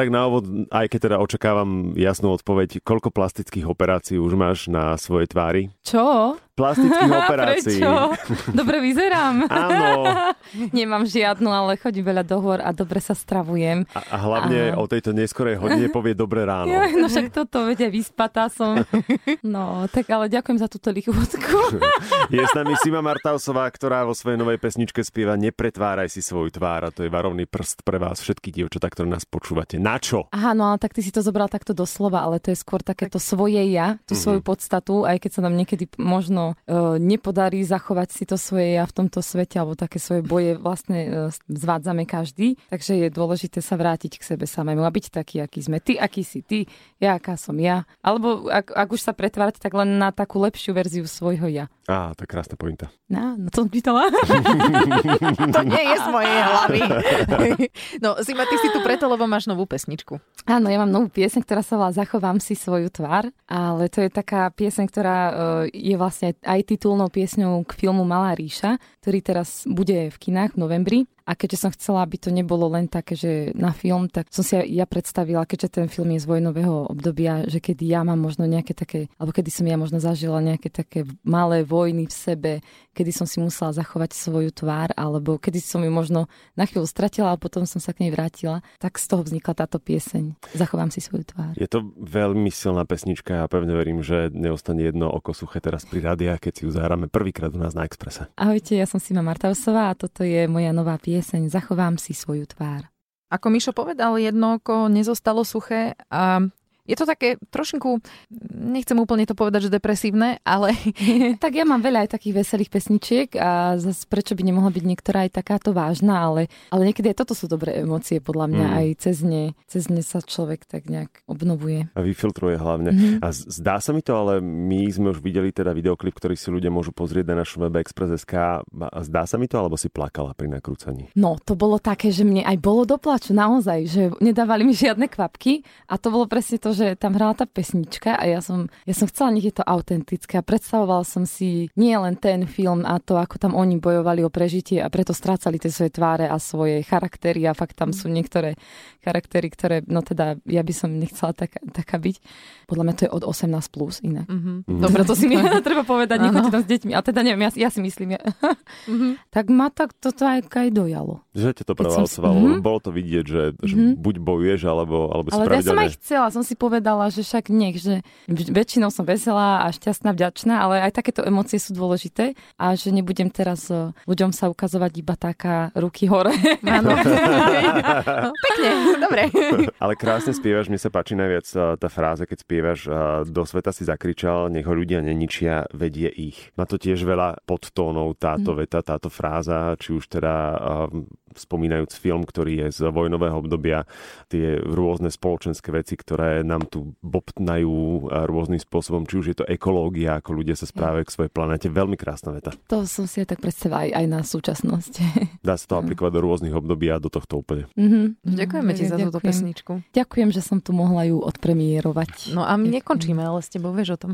Tak na úvod, aj keď teda očakávam jasnú odpoveď, koľko plastických operácií už máš na svojej tvári? Čo? Plastických operácií. Prečo? Dobre vyzerám. Áno. Nemám žiadnu, ale chodím veľa do hôr a dobre sa stravujem. A, a hlavne A- o tejto neskorej hodine povie dobré ráno. Ja, no však toto vedia, vyspatá som. No, tak ale ďakujem za túto lichvotku. Je s nami Sima Martausová, ktorá vo svojej novej pesničke spieva Nepretváraj si svoju tvár a to je varovný prst pre vás všetky dievčatá, ktoré nás počúvate. Na čo? Aha, no ale tak ty si to zobral takto doslova, ale to je skôr takéto svoje ja, tú Mhm. svoju podstatu, aj keď sa nám niekedy možno uh, nepodarí zachovať si to svoje ja v tomto svete, alebo také svoje boje vlastne uh, zvádzame každý, takže je dôležité sa vrátiť k sebe samému a byť taký, aký sme. Ty, aký si ty, ja, aká som ja. Alebo ak, ak už sa pretvárať, tak len na takú lepšiu verziu svojho ja. Á, to je krásna pointa. No, no to som pýtala. To nie je z mojej hlavy. No, Sima, ty si tu preto, lebo máš novú pesničku. Áno, ja mám novú pieseň, ktorá sa volá Zachovám si svoju tvár, ale to je taká pieseň, ktorá e, je vlastne aj titulnou piesňou k filmu Malá ríša, ktorý teraz bude v kinách v novembri. A keďže som chcela, aby to nebolo len také, že na film, tak som si ja predstavila, keďže ten film je z vojnového obdobia, že kedy ja mám možno nejaké také, alebo kedy som ja možno zažila nejaké také malé vojny v sebe, kedy som si musela zachovať svoju tvár, alebo kedy som ju možno na chvíľu stratila a potom som sa k nej vrátila, tak z toho vznikla táto pieseň. Zachovám si svoju tvár. Je to veľmi silná pesnička a pevne verím, že neostane jedno oko suché teraz pri rádiách, keď si ju zahráme prvýkrát u nás na Exprese. Ahojte, ja som Sima Martausová a toto je moja nová pieseň Zachovám si svoju tvár. Ako Mišo povedal, jedno oko nezostalo suché a je to také trošinku, nechcem úplne to povedať, že depresívne, ale tak ja mám veľa aj takých veselých pesničiek a zase prečo by nemohla byť niektorá aj takáto vážna, ale, ale niekedy aj toto sú dobré emócie podľa mňa, Mm. aj cez ne, cez ne sa človek tak nejak obnovuje. A vyfiltruje hlavne. Mhm. A zdá sa mi to, ale my sme už videli teda videoklip, ktorý si ľudia môžu pozrieť na našom webe Express.sk. A zdá sa mi to, alebo si plakala pri nakrúcaní? No, to bolo také, že mne aj bolo do plaču, naozaj, že nedávali mi žiadne kvapky a to bolo presne to, že tam hrala tá pesnička a ja som, ja som chcela, nech je to autentické a predstavovala som si nie len ten film a to, ako tam oni bojovali o prežitie a preto strácali tie svoje tváre a svoje charaktery a fakt tam sú niektoré charaktery, ktoré, no teda, ja by som nechcela taká, taká byť. Podľa mňa to je od 18 plus inak. Mhm. Dobre, to si mi treba povedať, nechoďte tam s deťmi. A teda neviem, ja, ja si myslím, ja, Mhm. tak ma tak toto aj, aj dojalo. Že ťa to prevalcovalo. Mhm. Bolo to vidieť, že, že Mhm. buď bojuješ, alebo, alebo si Ale ja som aj chcela, som si povedala, že však nech, že väčšinou som veselá a šťastná, vďačná, ale aj takéto emócie sú dôležité a že nebudem teraz eh, ľuďom sa ukazovať iba taká ruky hore. Áno. No, Pekne, dobre. Ale krásne spievaš, mne sa páči najviac uh, tá fráza, keď spievaš uh, do sveta si zakričal, nech ho ľudia neničia, vedie ich. Má to tiež veľa podtónov táto Mhm. veta, táto fráza, či už teda um, spomínajúc film, ktorý je z vojnového obdobia, tie rôzne spoločenské veci, ktoré nám tu bobtnajú rôznym spôsobom, či už je to ekológia, ako ľudia sa správajú k svojej planete. Veľmi krásna veta. To som si aj tak predstavila aj, aj na súčasnosť. Dá sa to aplikovať do rôznych období a do tohto úplne. Mhm. Ďakujeme ti za túto pesničku. Ďakujem, že som tu mohla ju odpremierovať. No a my nekončíme, ale s tebou vieš o tom.